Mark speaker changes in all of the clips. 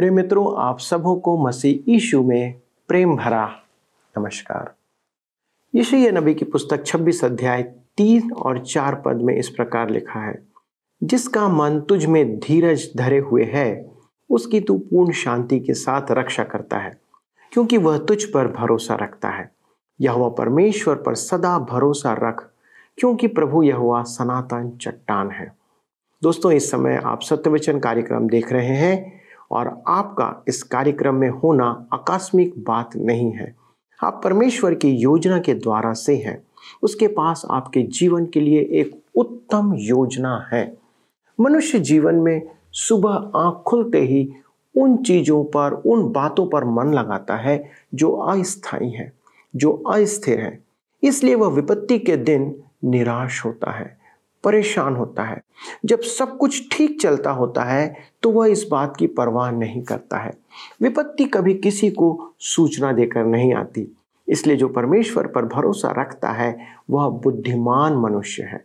Speaker 1: प्रिय मित्रों, आप सबों को मसीह यीशु में प्रेम भरा नमस्कार। यशया नबी की पुस्तक 26 अध्याय तीन और चार पद में इस प्रकार लिखा है, जिसका मन तुझ में धीरज धरे हुए है, उसकी तू पूर्ण शांति के साथ रक्षा करता है, क्योंकि वह तुझ पर भरोसा रखता है। यह परमेश्वर पर सदा भरोसा रख, क्योंकि प्रभु यह सनातन चट्टान है। दोस्तों, इस समय आप सत्यवचन कार्यक्रम देख रहे हैं। और आपका इस कार्यक्रम में होना आकस्मिक बात नहीं है। आप परमेश्वर की योजना के द्वारा से हैं। उसके पास आपके जीवन के लिए एक उत्तम योजना है। मनुष्य जीवन में सुबह आँख खुलते ही उन चीज़ों पर, उन बातों पर मन लगाता है जो अस्थायी है, जो अस्थिर है। इसलिए वह विपत्ति के दिन निराश होता है। परेशान होता है। जब सब कुछ ठीक चलता होता है तो वह इस बात की परवाह नहीं करता है। विपत्ति कभी किसी को सूचना देकर नहीं आती। इसलिए जो परमेश्वर पर भरोसा रखता है, वह बुद्धिमान मनुष्य है।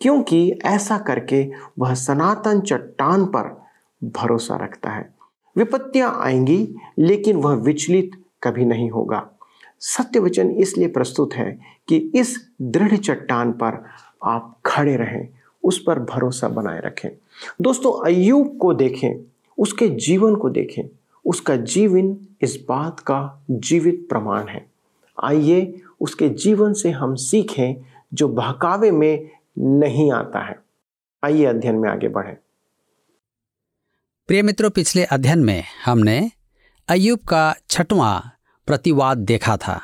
Speaker 1: क्योंकि ऐसा करके वह सनातन चट्टान पर भरोसा रखता है। विपत्तियाँ आएँगी, लेकिन वह विचलित कभी नहीं होगा। सत्य वचन इसलिए प्रस्तुत है कि इस दृढ़ चट्टान पर आप खड़े रहें, उस पर भरोसा बनाए रखें। दोस्तों अयुब को देखें, उसके जीवन को देखें। उसका जीवन इस बात का जीवित प्रमाण है। आइए उसके जीवन से हम सीखें जो बहकावे में नहीं आता है। आइए अध्ययन में आगे बढ़े।
Speaker 2: प्रिय मित्रों, पिछले अध्ययन में हमने अयुब का छठवां प्रतिवाद देखा था।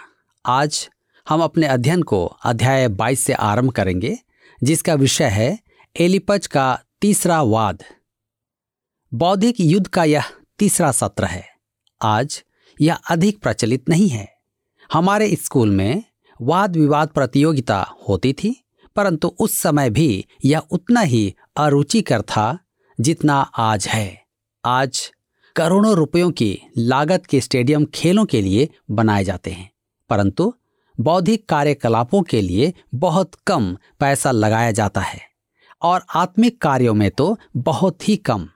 Speaker 2: आज हम अपने अध्ययन को अध्याय 22 से आरंभ करेंगे, जिसका विषय है एलिपज का तीसरा वाद। बौद्धिक युद्ध का यह तीसरा सत्र है। आज यह अधिक प्रचलित नहीं है। हमारे स्कूल में वाद विवाद प्रतियोगिता होती थी, परंतु उस समय भी यह उतना ही अरुचिकर था जितना आज है। आज करोड़ों रुपयों की लागत के स्टेडियम खेलों के लिए बनाए जाते हैं, परंतु बौद्धिक कार्यकलापों के लिए बहुत कम पैसा लगाया जाता है और आत्मिक कार्यों में तो बहुत ही कम।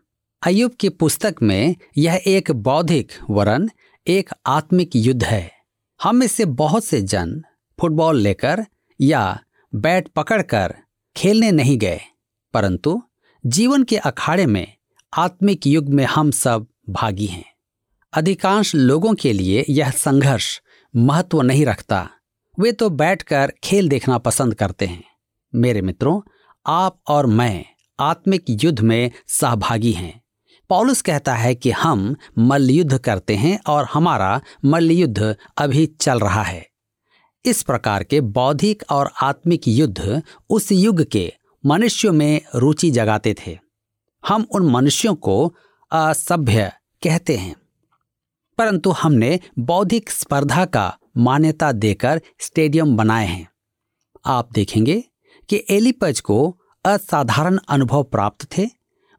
Speaker 2: अयुब की पुस्तक में यह एक बौद्धिक वरन, एक आत्मिक युद्ध है। हम इससे बहुत से जन फुटबॉल लेकर या बैट पकड़कर खेलने नहीं गए, परंतु जीवन के अखाड़े में आत्मिक युग में हम सब भागी हैं। अधिकांश लोगों के लिए यह संघर्ष महत्व नहीं रखता। वे तो बैठकर खेल देखना पसंद करते हैं। मेरे मित्रों, आप और मैं आत्मिक युद्ध में सहभागी हैं। पॉलुस कहता है कि हम मल्लयुद्ध करते हैं और हमारा मल्लयुद्ध अभी चल रहा है। इस प्रकार के बौद्धिक और आत्मिक युद्ध उस युग के मनुष्यों में रुचि जगाते थे। हम उन मनुष्यों को असभ्य कहते हैं। परंतु हमने बौद्धिक स्पर्धा का मान्यता देकर स्टेडियम बनाए हैं। आप देखेंगे कि एलिपज को असाधारण अनुभव प्राप्त थे।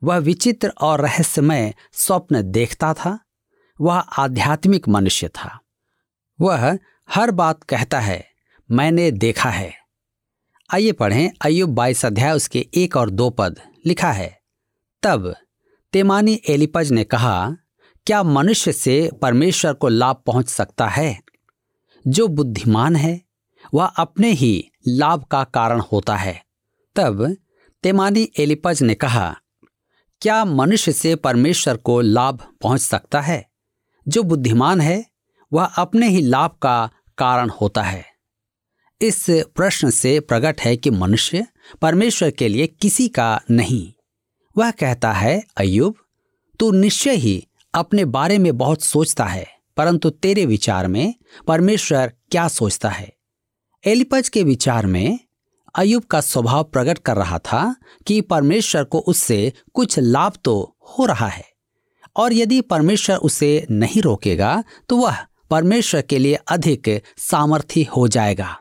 Speaker 2: वह विचित्र और रहस्यमय स्वप्न देखता था। वह आध्यात्मिक मनुष्य था। वह हर बात कहता है, मैंने देखा है। आइए पढ़ें अयुब बाईस अध्याय, उसके एक और दो पद, लिखा है, तब तेमानी एलिपज ने कहा, क्या मनुष्य से परमेश्वर को लाभ पहुँच सकता है? जो बुद्धिमान है, वह अपने ही लाभ का कारण होता है। तब तेमानी एलिपज ने कहा, क्या मनुष्य से परमेश्वर को लाभ पहुँच सकता है? जो बुद्धिमान है, वह अपने ही लाभ का कारण होता है। इस प्रश्न से प्रकट है कि मनुष्य परमेश्वर के लिए किसी का नहीं। वह कहता है अयुब तू निश्चय ही अपने बारे में बहुत सोचता है। परंतु तेरे विचार में परमेश्वर क्या सोचता है? एलिपज के विचार में अयुब का स्वभाव प्रकट कर रहा था कि परमेश्वर को उससे कुछ लाभ तो हो रहा है, और यदि परमेश्वर उसे नहीं रोकेगा तो वह परमेश्वर के लिए अधिक सामर्थ्य हो जाएगा।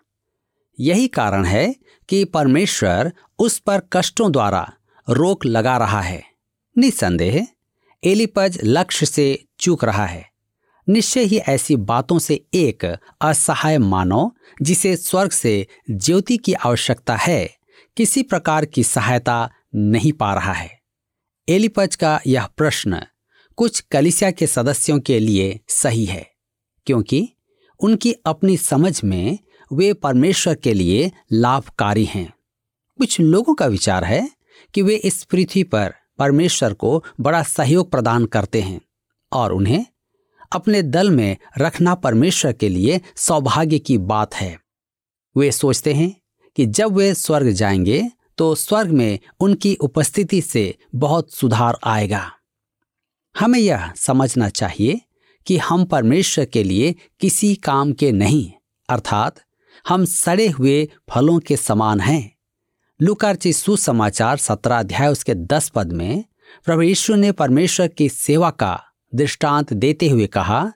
Speaker 2: यही कारण है कि परमेश्वर उस पर कष्टों द्वारा रोक लगा रहा है। निसंदेह एलिपज लक्ष्य से चूक रहा है। निश्चय ही ऐसी बातों से एक असहाय मानव जिसे स्वर्ग से ज्योति की आवश्यकता है, किसी प्रकार की सहायता नहीं पा रहा है। एलिपज का यह प्रश्न कुछ कलिसिया के सदस्यों के लिए सही है, क्योंकि उनकी अपनी समझ में वे परमेश्वर के लिए लाभकारी हैं। कुछ लोगों का विचार है कि वे इस पृथ्वी पर परमेश्वर को बड़ा सहयोग प्रदान करते हैं और उन्हें अपने दल में रखना परमेश्वर के लिए सौभाग्य की बात है। वे सोचते हैं कि जब वे स्वर्ग जाएँगे तो स्वर्ग में उनकी उपस्थिति से बहुत सुधार आएगा। हमें यह समझना चाहिए कि हम परमेश्वर के लिए किसी काम के नहीं, अर्थात हम सड़े हुए फलों के समान हैं। लुकारची सुसमाचार सत्रह अध्याय उसके दस पद में, प्रभु यीशु ने परमेश्वर की सेवा का दृष्टांत देते हुए कहा,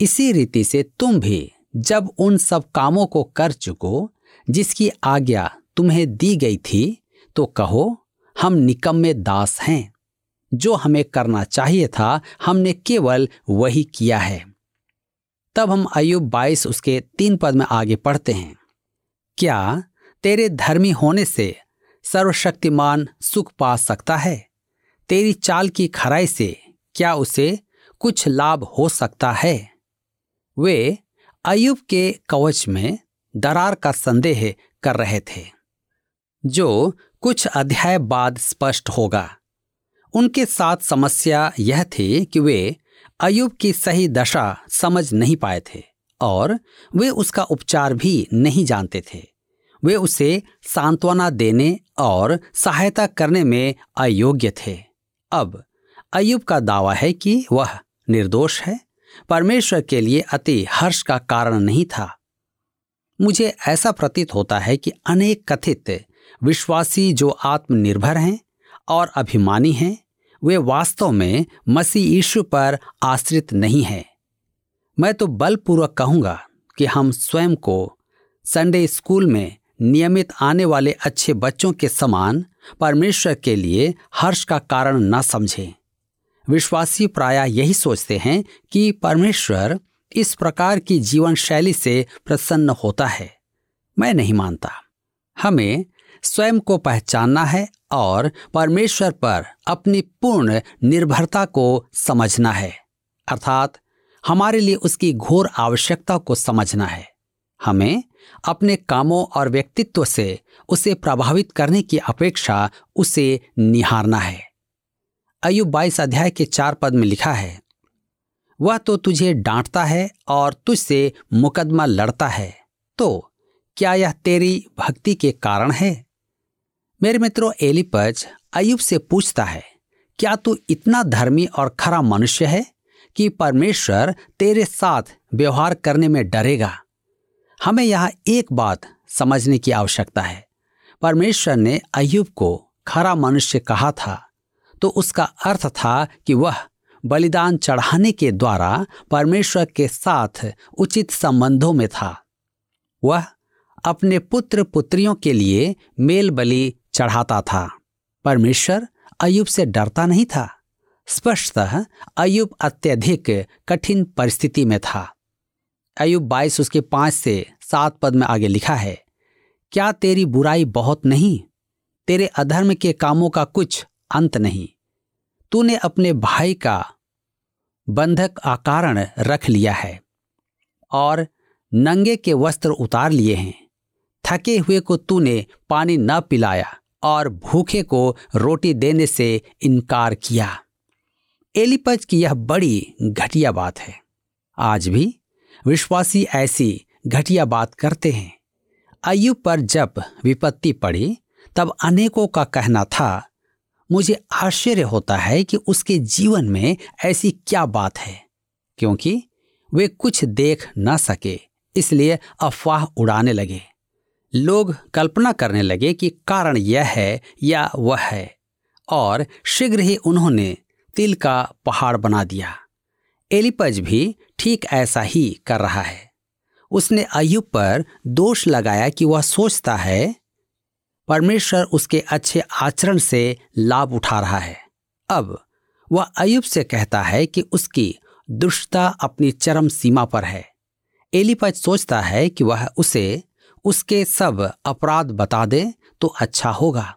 Speaker 2: इसी रीति से तुम भी जब उन सब कामों को कर चुको, जिसकी आज्ञा तुम्हें दी गई थी तो कहो, हम निकम्मे दास हैं। जो हमें करना चाहिए था, हमने केवल वही किया है। तब हम अयुब बाईस उसके तीन पद में आगे पढ़ते हैं। क्या तेरे धर्मी होने से सर्वशक्तिमान सुख पा सकता है? तेरी चाल की खराई से क्या उसे कुछ लाभ हो सकता है। वे अयुब के कवच में दरार का संदेह कर रहे थे, जो कुछ अध्याय बाद स्पष्ट होगा। उनके साथ समस्या यह थी कि वे अयुब की सही दशा समझ नहीं पाए थे और वे उसका उपचार भी नहीं जानते थे। वे उसे सांत्वना देने और सहायता करने में अयोग्य थे। अब अयुब का दावा है कि वह निर्दोष है? परमेश्वर के लिए अति हर्ष का कारण नहीं था। मुझे ऐसा प्रतीत होता है कि अनेक कथित विश्वासी जो आत्मनिर्भर हैं और अभिमानी हैं, वे वास्तव में मसीह यीशु पर आश्रित नहीं है। मैं तो बलपूर्वक कहूँगा कि हम स्वयं को संडे स्कूल में नियमित आने वाले अच्छे बच्चों के समान परमेश्वर के लिए हर्ष का कारण न समझें। विश्वासी प्राय यही सोचते हैं कि परमेश्वर इस प्रकार की जीवन शैली से प्रसन्न होता है। मैं नहीं मानता। हमें स्वयं को पहचानना है और परमेश्वर पर अपनी पूर्ण निर्भरता को समझना है। अर्थात हमारे लिए उसकी घोर आवश्यकता को समझना है। हमें अपने कामों और व्यक्तित्व से उसे प्रभावित करने की अपेक्षा उसे निहारना है। अयुब बाईस अध्याय के चार पद में लिखा है, वह तो तुझे डांटता है और तुझसे मुकदमा लड़ता है। तो क्या यह तेरी भक्ति के कारण है? मेरे मित्रों, एलिपज अयुब से पूछता है, क्या तू इतना धर्मी और खरा मनुष्य है कि परमेश्वर तेरे साथ व्यवहार करने में डरेगा? हमें यहाँ एक बात समझने की आवश्यकता है। परमेश्वर ने अयुब को खरा मनुष्य कहा था। तो उसका अर्थ था कि वह बलिदान चढ़ाने के द्वारा परमेश्वर के साथ उचित संबंधों में था। वह अपने पुत्र पुत्रियों के लिए मेल बलि चढ़ाता था। परमेश्वर अयुब से डरता नहीं था। स्पष्टतः अयुब अत्यधिक कठिन परिस्थिति में था। अयुब बाईस उसके पाँच से सात पद में आगे लिखा है, क्या तेरी बुराई बहुत नहीं? तेरे अधर्म के कामों का कुछ अंत नहीं। तूने अपने भाई का बंधक आकारण रख लिया है और नंगे के वस्त्र उतार लिए हैं। थके हुए को तूने पानी न पिलाया और भूखे को रोटी देने से इनकार किया। एलिपज की यह बड़ी घटिया बात है। आज भी विश्वासी ऐसी घटिया बात करते हैं। अयुब पर जब विपत्ति पड़ी, तब अनेकों का कहना था मुझे आश्चर्य होता है कि उसके जीवन में ऐसी क्या बात है, क्योंकि वे कुछ देख न सके, इसलिए अफवाह उड़ाने लगे। लोग कल्पना करने लगे कि कारण यह है या वह है, और शीघ्र ही उन्होंने तिल का पहाड़ बना दिया। एलिपज भी ठीक ऐसा ही कर रहा है। उसने अयुब पर दोष लगाया कि वह सोचता है परमेश्वर उसके अच्छे आचरण से लाभ उठा रहा है। अब वह अयुब से कहता है कि उसकी दुष्टता अपनी चरम सीमा पर है। एलिपज सोचता है कि वह उसे, उसके सब अपराध बता दे तो अच्छा होगा।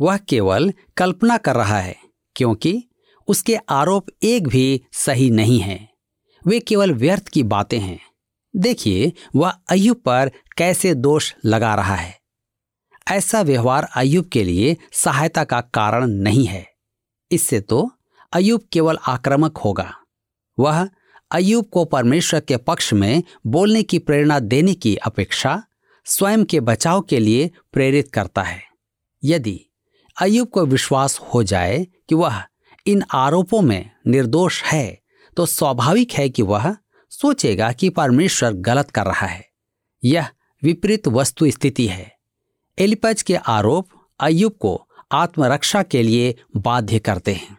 Speaker 2: वह केवल कल्पना कर रहा है, क्योंकि उसके आरोप एक भी सही नहीं है। वे केवल व्यर्थ की बातें हैं। देखिए वह अयुब पर कैसे दोष लगा रहा है। ऐसा व्यवहार अयुब के लिए सहायता का कारण नहीं है। इससे तो अयुब केवल आक्रामक होगा। वह अयुब को परमेश्वर के पक्ष में बोलने की प्रेरणा देने की अपेक्षा स्वयं के बचाव के लिए प्रेरित करता है। यदि अयुब को विश्वास हो जाए कि वह इन आरोपों में निर्दोष है तो स्वाभाविक है कि वह सोचेगा कि परमेश्वर गलत कर रहा है। यह विपरीत वस्तु स्थिति है। एलिपज के आरोप अयुब को आत्मरक्षा के लिए बाध्य करते हैं।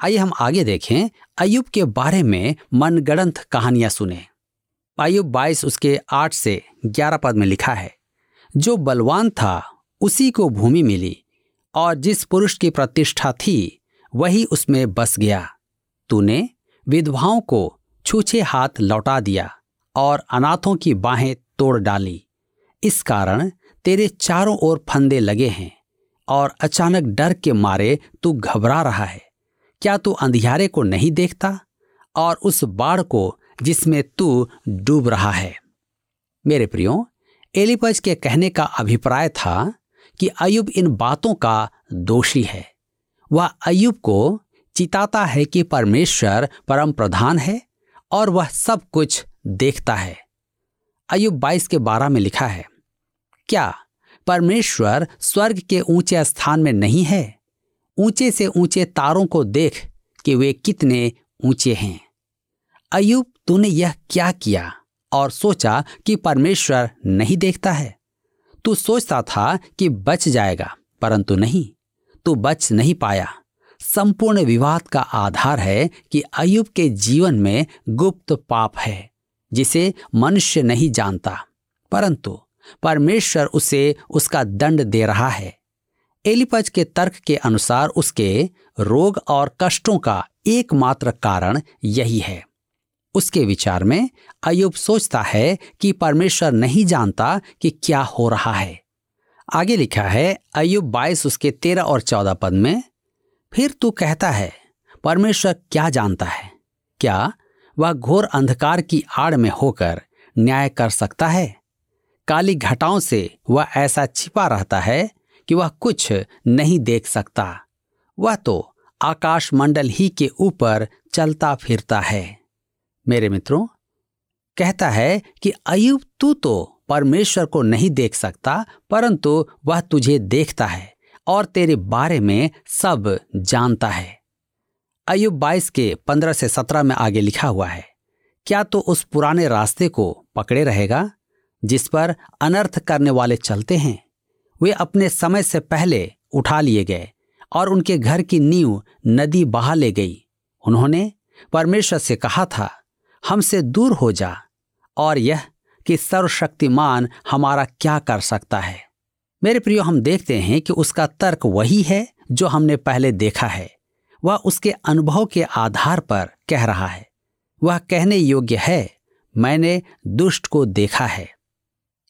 Speaker 2: आइए हम आगे देखें अयुब के बारे में मनगढ़ंत कहानियाँ सुने। अयुब बाईस उसके आठ से ग्यारह पद में लिखा है, जो बलवान था, उसी को भूमि मिली, और जिस पुरुष की प्रतिष्ठा थी, वही उसमें बस गया। तूने विधवाओं को छूछे हाथ लौटा दिया, और अनाथों की बाहें तोड़ डाली। इस कारण तेरे चारों ओर फंदे लगे हैं, और अचानक डर के मारे तू घबरा रहा है। क्या तू अंधियारे को नहीं देखता? और उस बाढ़ को जिसमें तू डूब रहा है। मेरे प्रियो, एलिपज के कहने का अभिप्राय था कि अयुब इन बातों का दोषी है। वह अयुब को चिताता है कि परमेश्वर परम प्रधान है, और वह सब कुछ देखता है। अयुब 22 के बारह में लिखा है क्या परमेश्वर स्वर्ग के ऊँचे स्थान में नहीं है? ऊँचे से ऊँचे तारों को देख कि वे कितने ऊँचे हैं। अयुब तूने यह क्या किया और सोचा कि परमेश्वर नहीं देखता है? तू सोचता था कि बच जाएगा, परंतु नहीं। तू बच नहीं पाया। संपूर्ण विवाद का आधार है कि अयुब के जीवन में गुप्त पाप है, जिसे मनुष्य नहीं जानता। परंतु परमेश्वर उसे उसका दंड दे रहा है। एलिपज के तर्क के अनुसार उसके रोग और कष्टों का एकमात्र कारण यही है। उसके विचार में अयुब सोचता है कि परमेश्वर नहीं जानता कि क्या हो रहा है। आगे लिखा है अयुब बाईस उसके तेरह और चौदह पद में, फिर तू कहता है, परमेश्वर क्या जानता है? क्या वह घोर अंधकार की आड़ में होकर न्याय कर सकता है? काली घटाओं से वह ऐसा छिपा रहता है कि वह कुछ नहीं देख सकता। वह तो आकाश मंडल ही के ऊपर चलता फिरता है। मेरे मित्रों, कहता है कि अयुब तू तो परमेश्वर को नहीं देख सकता, परंतु वह तुझे देखता है और तेरे बारे में सब जानता है। अयुब बाईस के पंद्रह से सत्रह में आगे लिखा हुआ है, क्या तो उस पुराने रास्ते को पकड़े रहेगा? जिस पर अनर्थ करने वाले चलते हैं, वे अपने समय से पहले उठा लिए गए और उनके घर की नींव नदी बहा ले गई। उन्होंने परमेश्वर से कहा था, हमसे दूर हो जा और यह कि सर्वशक्तिमान हमारा क्या कर सकता है। मेरे प्रियो, हम देखते हैं कि उसका तर्क वही है जो हमने पहले देखा है। वह उसके अनुभव के आधार पर कह रहा है। वह कहने योग्य है, मैंने दुष्ट को देखा है।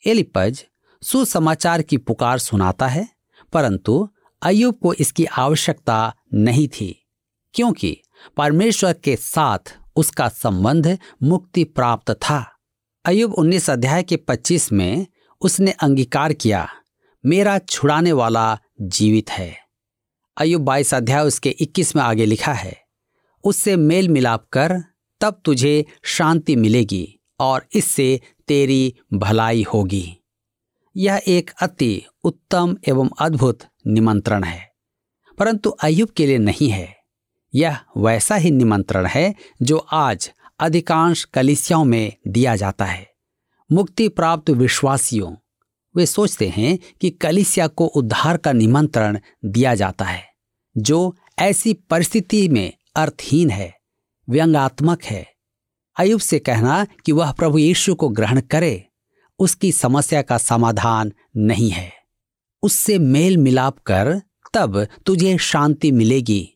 Speaker 2: एलिपज सुसमाचार की पुकार सुनाता है, परंतु अयुब को इसकी आवश्यकता नहीं थी, क्योंकि परमेश्वर के साथ उसका संबंध मुक्ति प्राप्त था। अयुब 19 अध्याय के 25 में उसने अंगीकार किया, मेरा छुड़ाने वाला जीवित है। अयुब 22 अध्याय उसके 21 में आगे लिखा है, उससे मेल मिलाप कर तब तुझे शांति मिलेगी। और इससे तेरी भलाई होगी। यह एक अति उत्तम एवं अद्भुत निमंत्रण है, परंतु अयुब के लिए नहीं है। यह वैसा ही निमंत्रण है जो आज अधिकांश कलिसियाओं में दिया जाता है। मुक्ति प्राप्त विश्वासियों, वे सोचते हैं कि कलिसिया को उद्धार का निमंत्रण दिया जाता है, जो ऐसी परिस्थिति में अर्थहीन है, व्यंगात्मक है। अयुब से कहना कि वह प्रभु यीशु को ग्रहण करे, उसकी समस्या का समाधान नहीं है। उससे मेल मिलाप कर, तब तुझे शांति मिलेगी।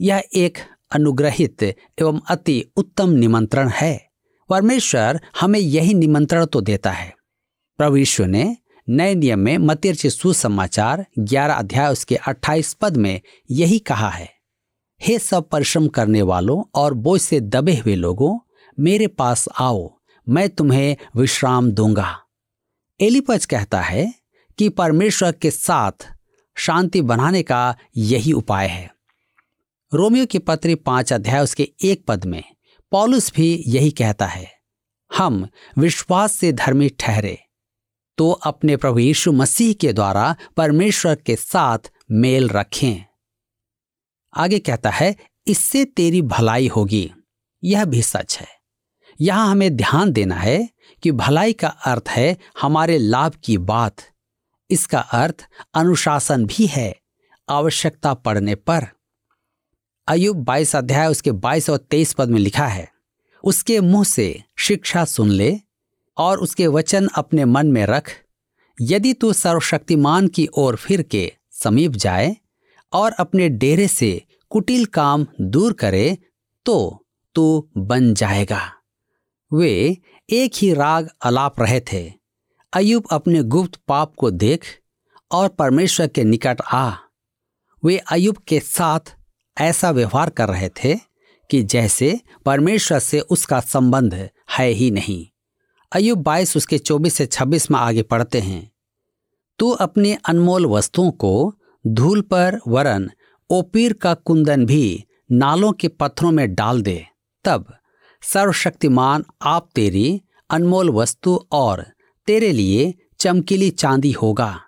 Speaker 2: यह एक अनुग्रहित एवं अति उत्तम निमंत्रण है। परमेश्वर हमें यही निमंत्रण तो देता है। प्रभु यीशु ने नए नियम में मतिरच सुसमाचार ग्यारह अध्याय उसके अट्ठाईस पद में यही कहा है, हे सब परिश्रम करने वालों और बोझ से दबे हुए लोगों मेरे पास आओ, मैं तुम्हें विश्राम दूँगा। एलिपज कहता है कि परमेश्वर के साथ शांति बनाने का यही उपाय है। रोमियो की पत्री पाँच अध्याय उसके एक पद में पॉलुस भी यही कहता है, हम विश्वास से धर्मी ठहरे तो अपने प्रभु यीशु मसीह के द्वारा परमेश्वर के साथ मेल रखें। आगे कहता है, इससे तेरी भलाई होगी, यह भी सच है। यहाँ हमें ध्यान देना है कि भलाई का अर्थ है हमारे लाभ की बात। इसका अर्थ अनुशासन भी है, आवश्यकता पड़ने पर। अयुब 22 अध्याय उसके 22 और 23 पद में लिखा है, उसके मुँह से शिक्षा सुन ले और उसके वचन अपने मन में रख। यदि तू सर्वशक्तिमान की ओर फिर के समीप जाए और अपने डेरे से कुटिल काम दूर करे तो तू बन जाएगा। वे एक ही राग अलाप रहे थे। अयुब अपने गुप्त पाप को देख और परमेश्वर के निकट आ। वे अयुब के साथ ऐसा व्यवहार कर रहे थे कि जैसे परमेश्वर से उसका संबंध है ही नहीं। अयुब बाईस उसके चौबीस से छब्बीस में आगे पढ़ते हैं, तू अपने अनमोल वस्तुओं को धूल पर वरन ओपीर का कुंदन भी नालों के पत्थरों में डाल दे। तब सर्वशक्तिमान, आप तेरी अनमोल वस्तु और तेरे लिए चमकीली चांदी होगा।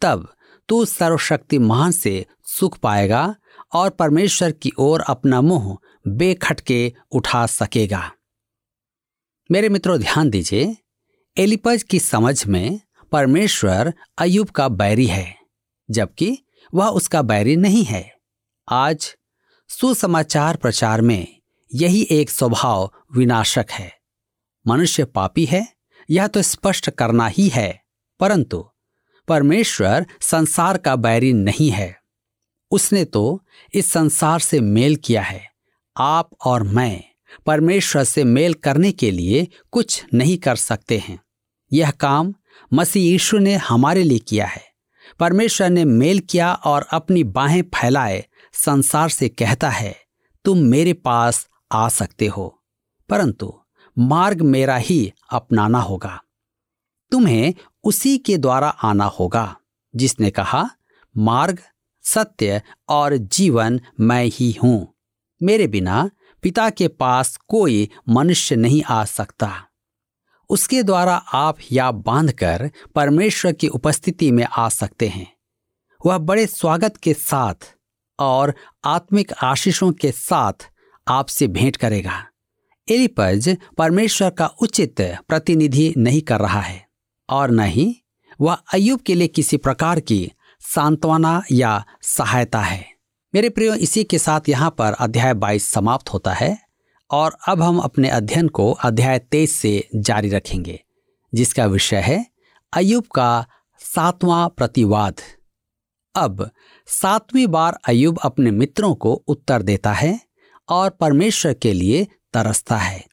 Speaker 2: तब तू सर्वशक्तिमान से सुख पाएगा और परमेश्वर की ओर अपना मुँह बेखटके उठा सकेगा। मेरे मित्रों, ध्यान दीजिए एलिपज की समझ में परमेश्वर अयुब का बैरी है, जबकि वह उसका बैरी नहीं है। आज सुसमाचार प्रचार में यही एक स्वभाव विनाशक है। मनुष्य पापी है, यह तो स्पष्ट करना ही है। परंतु परमेश्वर संसार का बैरी नहीं है। उसने तो इस संसार से मेल किया है। आप और मैं परमेश्वर से मेल करने के लिए कुछ नहीं कर सकते हैं। यह काम मसीह यीशु ने हमारे लिए किया है। परमेश्वर ने मेल किया और अपनी बाहें फैलाए संसार से कहता है, तुम मेरे पास आ सकते हो, परंतु मार्ग मेरा ही अपनाना होगा। तुम्हें उसी के द्वारा आना होगा, जिसने कहा, मार्ग, सत्य और जीवन मैं ही हूँ। मेरे बिना पिता के पास कोई मनुष्य नहीं आ सकता। उसके द्वारा आप या बांधकर परमेश्वर की उपस्थिति में आ सकते हैं। वह बड़े स्वागत के साथ और आत्मिक आशीषों के साथ आपसे भेंट करेगा। एलिपज परमेश्वर का उचित प्रतिनिधि नहीं कर रहा है, और न ही वह अयुब के लिए किसी प्रकार की सांत्वना या सहायता है। मेरे प्रियो, इसी के साथ यहाँ पर अध्याय 22 समाप्त होता है, और अब हम अपने अध्ययन को अध्याय 23 से जारी रखेंगे, जिसका विषय है अयुब का सातवां प्रतिवाद। अब सातवीं बार अयुब अपने मित्रों को उत्तर देता है और परमेश्वर के लिए तरसता है।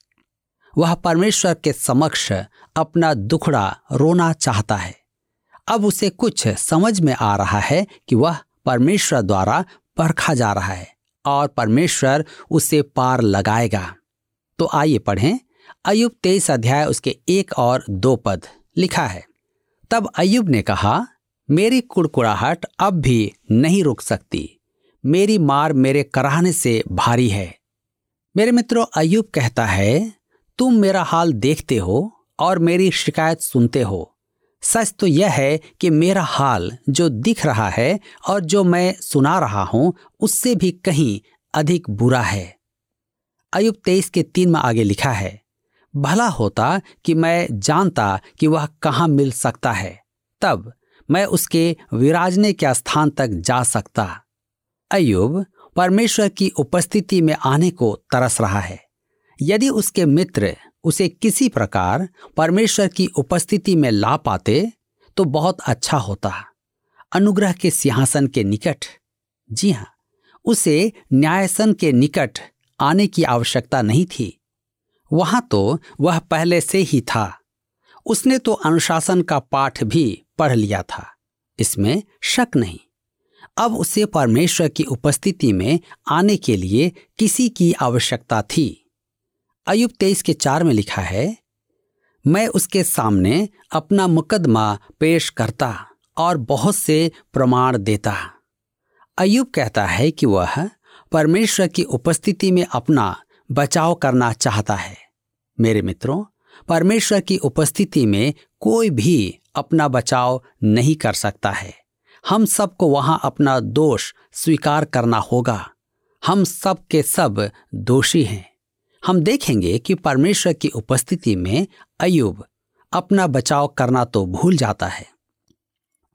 Speaker 2: वह परमेश्वर के समक्ष अपना दुखड़ा रोना चाहता है। अब उसे कुछ समझ में आ रहा है कि वह परमेश्वर द्वारा परखा जा रहा है और परमेश्वर उसे पार लगाएगा। तो आइए पढ़ें। अयुब तेईस अध्याय उसके एक और दो पद लिखा है। तब अयुब ने कहा, मेरी कुड़कुड़ाहट अब भी नहीं रुक सकती। मेरी मार मेरे कराहने से भारी है। मेरे मित्रों अयुब कहता है, तुम मेरा हाल देखते हो और मेरी शिकायत सुनते हो। सच तो यह है कि मेरा हाल जो दिख रहा है और जो मैं सुना रहा हूँ, उससे भी कहीं अधिक बुरा है। अयुब तेईस के तीन में आगे लिखा है, भला होता कि मैं जानता कि वह कहाँ मिल सकता है। तब मैं उसके विराजने के स्थान तक जा सकता। अयुब परमेश्वर की उपस्थिति में आने को तरस रहा है। यदि उसके मित्र उसे किसी प्रकार परमेश्वर की उपस्थिति में ला पाते तो बहुत अच्छा होता। अनुग्रह के सिंहासन के निकट। जी हाँ, उसे न्यायसन के निकट आने की आवश्यकता नहीं थी। वहाँ तो वह पहले से ही था। उसने तो अनुशासन का पाठ भी पढ़ लिया था। इसमें शक नहीं। अब उसे परमेश्वर की उपस्थिति में आने के लिए किसी की आवश्यकता थी। अयुब तेईस के चार में लिखा है, मैं उसके सामने अपना मुकदमा पेश करता और बहुत से प्रमाण देता। अयुब कहता है कि वह परमेश्वर की उपस्थिति में अपना बचाव करना चाहता है। मेरे मित्रों, परमेश्वर की उपस्थिति में कोई भी अपना बचाव नहीं कर सकता है। हम सबको वहाँ अपना दोष स्वीकार करना होगा। हम सब के सब दोषी हैं। हम देखेंगे कि परमेश्वर की उपस्थिति में अयुब अपना बचाव करना तो भूल जाता है।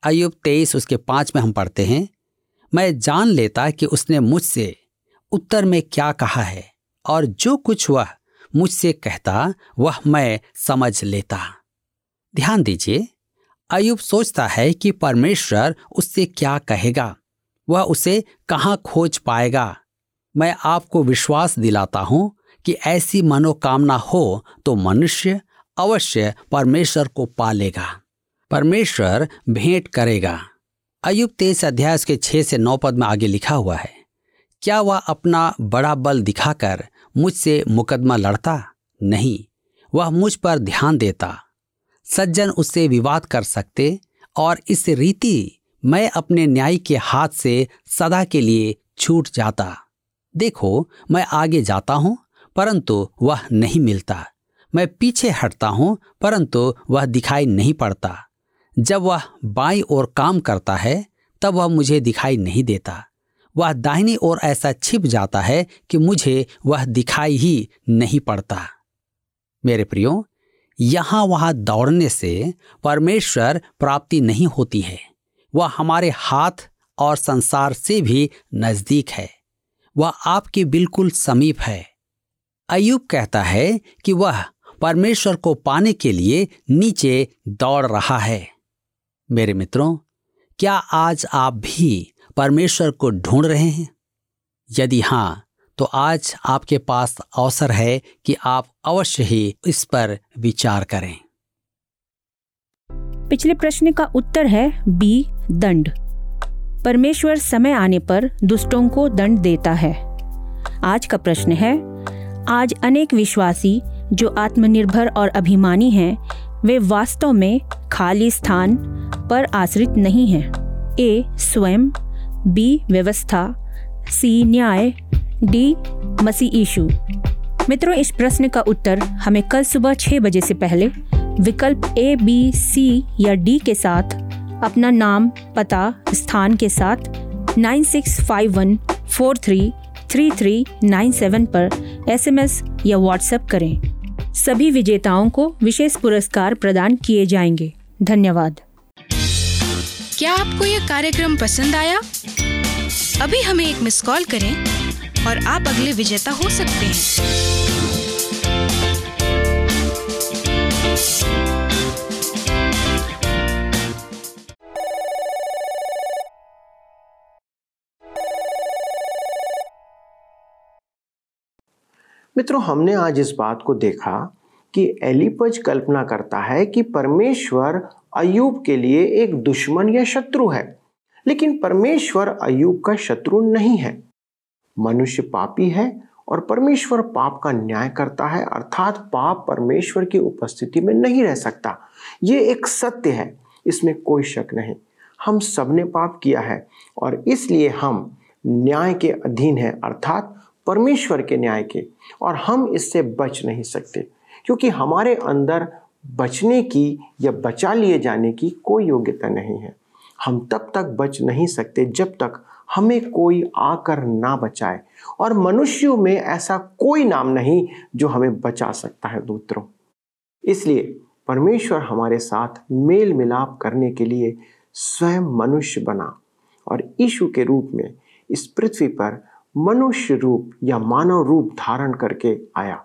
Speaker 2: अयुब तेईस उसके पाँच में हम पढ़ते हैं, मैं जान लेता कि उसने मुझसे उत्तर में क्या कहा है, और जो कुछ वह मुझसे कहता, वह मैं समझ लेता। ध्यान दीजिए अयुब सोचता है कि परमेश्वर उससे क्या कहेगा। वह उसे कहाँ खोज पाएगा? मैं आपको विश्वास दिलाता हूँ कि ऐसी मनोकामना हो तो मनुष्य अवश्य परमेश्वर को पालेगा परमेश्वर भेंट करेगा। अयुब तेईस अध्याय के छह से नौ पद में आगे लिखा हुआ है, क्या वह अपना बड़ा बल दिखाकर मुझसे मुकदमा लड़ता? नहीं, वह मुझ पर ध्यान देता। सज्जन उससे विवाद कर सकते और इस रीति मैं अपने न्याय के हाथ से सदा के लिए छूट जाता। देखो, मैं आगे जाता हूँ, परंतु वह नहीं मिलता। मैं पीछे हटता हूँ, परंतु वह दिखाई नहीं पड़ता। जब वह बाई ओर काम करता है, तब वह मुझे दिखाई नहीं देता। वह दाहिनी ओर ऐसा छिप जाता है कि मुझे वह दिखाई ही नहीं पड़ता। मेरे प्रियो यहाँ वहाँ दौड़ने से परमेश्वर प्राप्ति नहीं होती है। वह हमारे हाथ और संसार से भी नज़दीक है। वह आपके बिल्कुल समीप है। अयुब कहता है कि वह परमेश्वर को पाने के लिए नीचे दौड़ रहा है। मेरे मित्रों, क्या आज आप भी परमेश्वर को ढूंढ रहे हैं? यदि हाँ तो आज आपके पास अवसर है कि आप अवश्य ही इस पर विचार करें।
Speaker 3: पिछले प्रश्न का उत्तर है बी, दंड। परमेश्वर समय आने पर दुष्टों को दंड देता है। आज का प्रश्न है, आज अनेक विश्वासी जो आत्मनिर्भर और अभिमानी हैं, वे वास्तव में खाली स्थान पर आश्रित नहीं हैं। ए, स्वयं। बी, व्यवस्था। सी, न्याय। डी मसी ईशु मित्रों, इस प्रश्न का उत्तर हमें कल सुबह छह बजे से पहले विकल्प ए बी सी या डी के साथ, अपना नाम, पता, स्थान के साथ nine six five one four three three three nine seven पर एसएमएस या व्हाट्सएप करें। सभी विजेताओं को विशेष पुरस्कार प्रदान किए जाएँगे। धन्यवाद।
Speaker 4: क्या आपको यह कार्यक्रम पसंद आया? अभी हमें एक मिस कॉल करें। और आप अगले विजेता हो सकते हैं।
Speaker 1: मित्रों, हमने आज इस बात को देखा कि एलिपज कल्पना करता है कि परमेश्वर अयूब के लिए एक दुश्मन या शत्रु है। लेकिन परमेश्वर अयूब का शत्रु नहीं है। मनुष्य पापी है और परमेश्वर पाप का न्याय करता है, अर्थात पाप परमेश्वर की उपस्थिति में नहीं रह सकता। ये एक सत्य है, इसमें कोई शक नहीं। हम सबने पाप किया है और इसलिए हम न्याय के अधीन हैं, अर्थात परमेश्वर के न्याय के, और हम इससे बच नहीं सकते, क्योंकि हमारे अंदर बचने की या बचा लिए जाने की कोई योग्यता नहीं है। हम तब तक बच नहीं सकते जब तक हमें कोई आकर ना बचाए। और मनुष्यों में ऐसा कोई नाम नहीं जो हमें बचा सकता है, दूतरों। इसलिए परमेश्वर हमारे साथ मेल मिलाप करने के लिए स्वयं मनुष्य बना और ईशु के रूप में इस पृथ्वी पर मनुष्य रूप या मानव रूप धारण करके आया।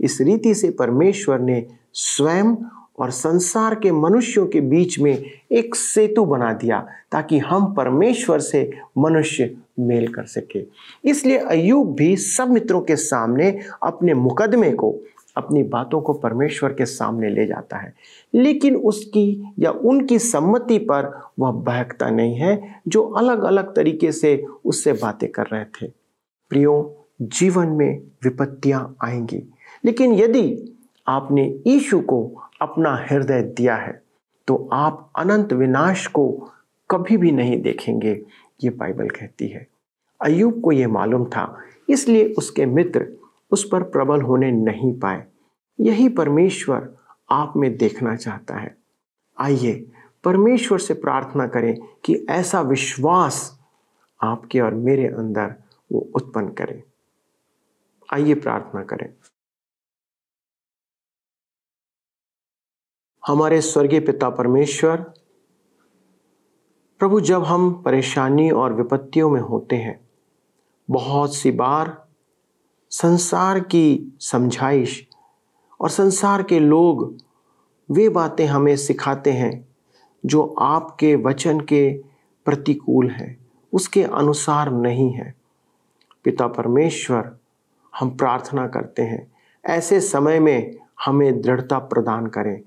Speaker 1: इस रीति से परमेश्वर ने स्वयं और संसार के मनुष्यों के बीच में एक सेतु बना दिया ताकि हम परमेश्वर से मनुष्य मेल कर सके। इसलिए अयूब भी सब मित्रों के सामने अपने मुकदमे को, अपनी बातों को परमेश्वर के सामने ले जाता है। लेकिन उसकी या उनकी सम्मति पर वह बहकता नहीं है, जो अलग अलग तरीके से उससे बातें कर रहे थे। प्रियो, जीवन में विपत्तियाँ आएँगी, लेकिन यदि आपने ईशु को अपना हृदय दिया है तो आप अनंत विनाश को कभी भी नहीं देखेंगे, ये बाइबल कहती है। अयुब को यह मालूम था, इसलिए उसके मित्र उस पर प्रबल होने नहीं पाए। यही परमेश्वर आप में देखना चाहता है। आइए, परमेश्वर से प्रार्थना करें कि ऐसा विश्वास आपके और मेरे अंदर वो उत्पन्न करे। आइए प्रार्थना करें। हमारे स्वर्गीय पिता परमेश्वर, प्रभु जब हम परेशानी और विपत्तियों में होते हैं, बहुत सी बार संसार की समझाइश और संसार के लोग वे बातें हमें सिखाते हैं जो आपके वचन के प्रतिकूल हैं, उसके अनुसार नहीं है। पिता परमेश्वर, हम प्रार्थना करते हैं, ऐसे समय में हमें दृढ़ता प्रदान करें।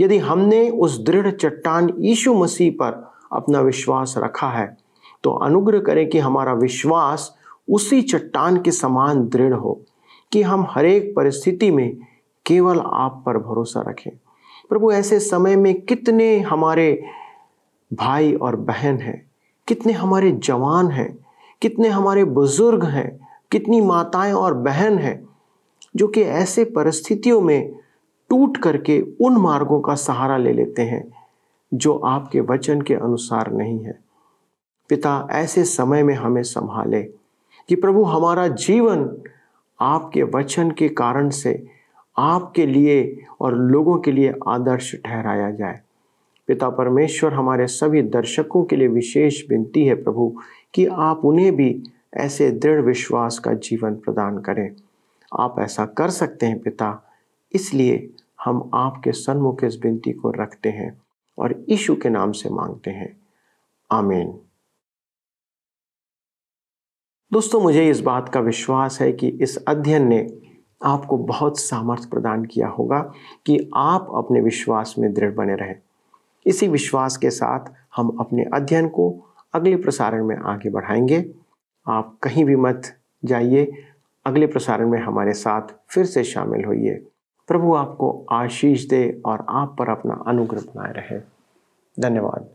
Speaker 1: यदि हमने उस दृढ़ चट्टान यीशु मसीह पर अपना विश्वास रखा है तो अनुग्रह करें कि हमारा विश्वास उसी चट्टान के समान दृढ़ हो कि हम हरेक परिस्थिति में केवल आप पर भरोसा रखें। प्रभु, ऐसे समय में कितने हमारे भाई और बहन हैं, कितने हमारे जवान हैं, कितने हमारे बुज़ुर्ग हैं, कितनी माताएँ और बहन हैं, जो कि ऐसे परिस्थितियों में टूट करके उन मार्गों का सहारा ले लेते हैं, जो आपके वचन के अनुसार नहीं है। पिता, ऐसे समय में हमें संभाले कि प्रभु, हमारा जीवन आपके वचन के कारण से आपके लिए और लोगों के लिए आदर्श ठहराया जाए। पिता, परमेश्वर, हमारे सभी दर्शकों के लिए विशेष विनती है प्रभु, कि आप उन्हें भी ऐसे दृढ़ विश्वास का जीवन प्रदान करें। आप ऐसा कर सकते हैं पिता, इसलिए हम आपके सन्मुख इस विनती को रखते हैं और ईशु के नाम से मांगते हैं। आमीन। दोस्तों, मुझे इस बात का विश्वास है कि इस अध्ययन ने आपको बहुत सामर्थ्य प्रदान किया होगा कि आप अपने विश्वास में दृढ़ बने रहें। इसी विश्वास के साथ हम अपने अध्ययन को अगले प्रसारण में आगे बढ़ाएँगे। आप कहीं भी मत जाइए। अगले प्रसारण में हमारे साथ फिर से शामिल होइए। प्रभु आपको आशीष दे और आप पर अपना अनुग्रह बनाए रहे। धन्यवाद।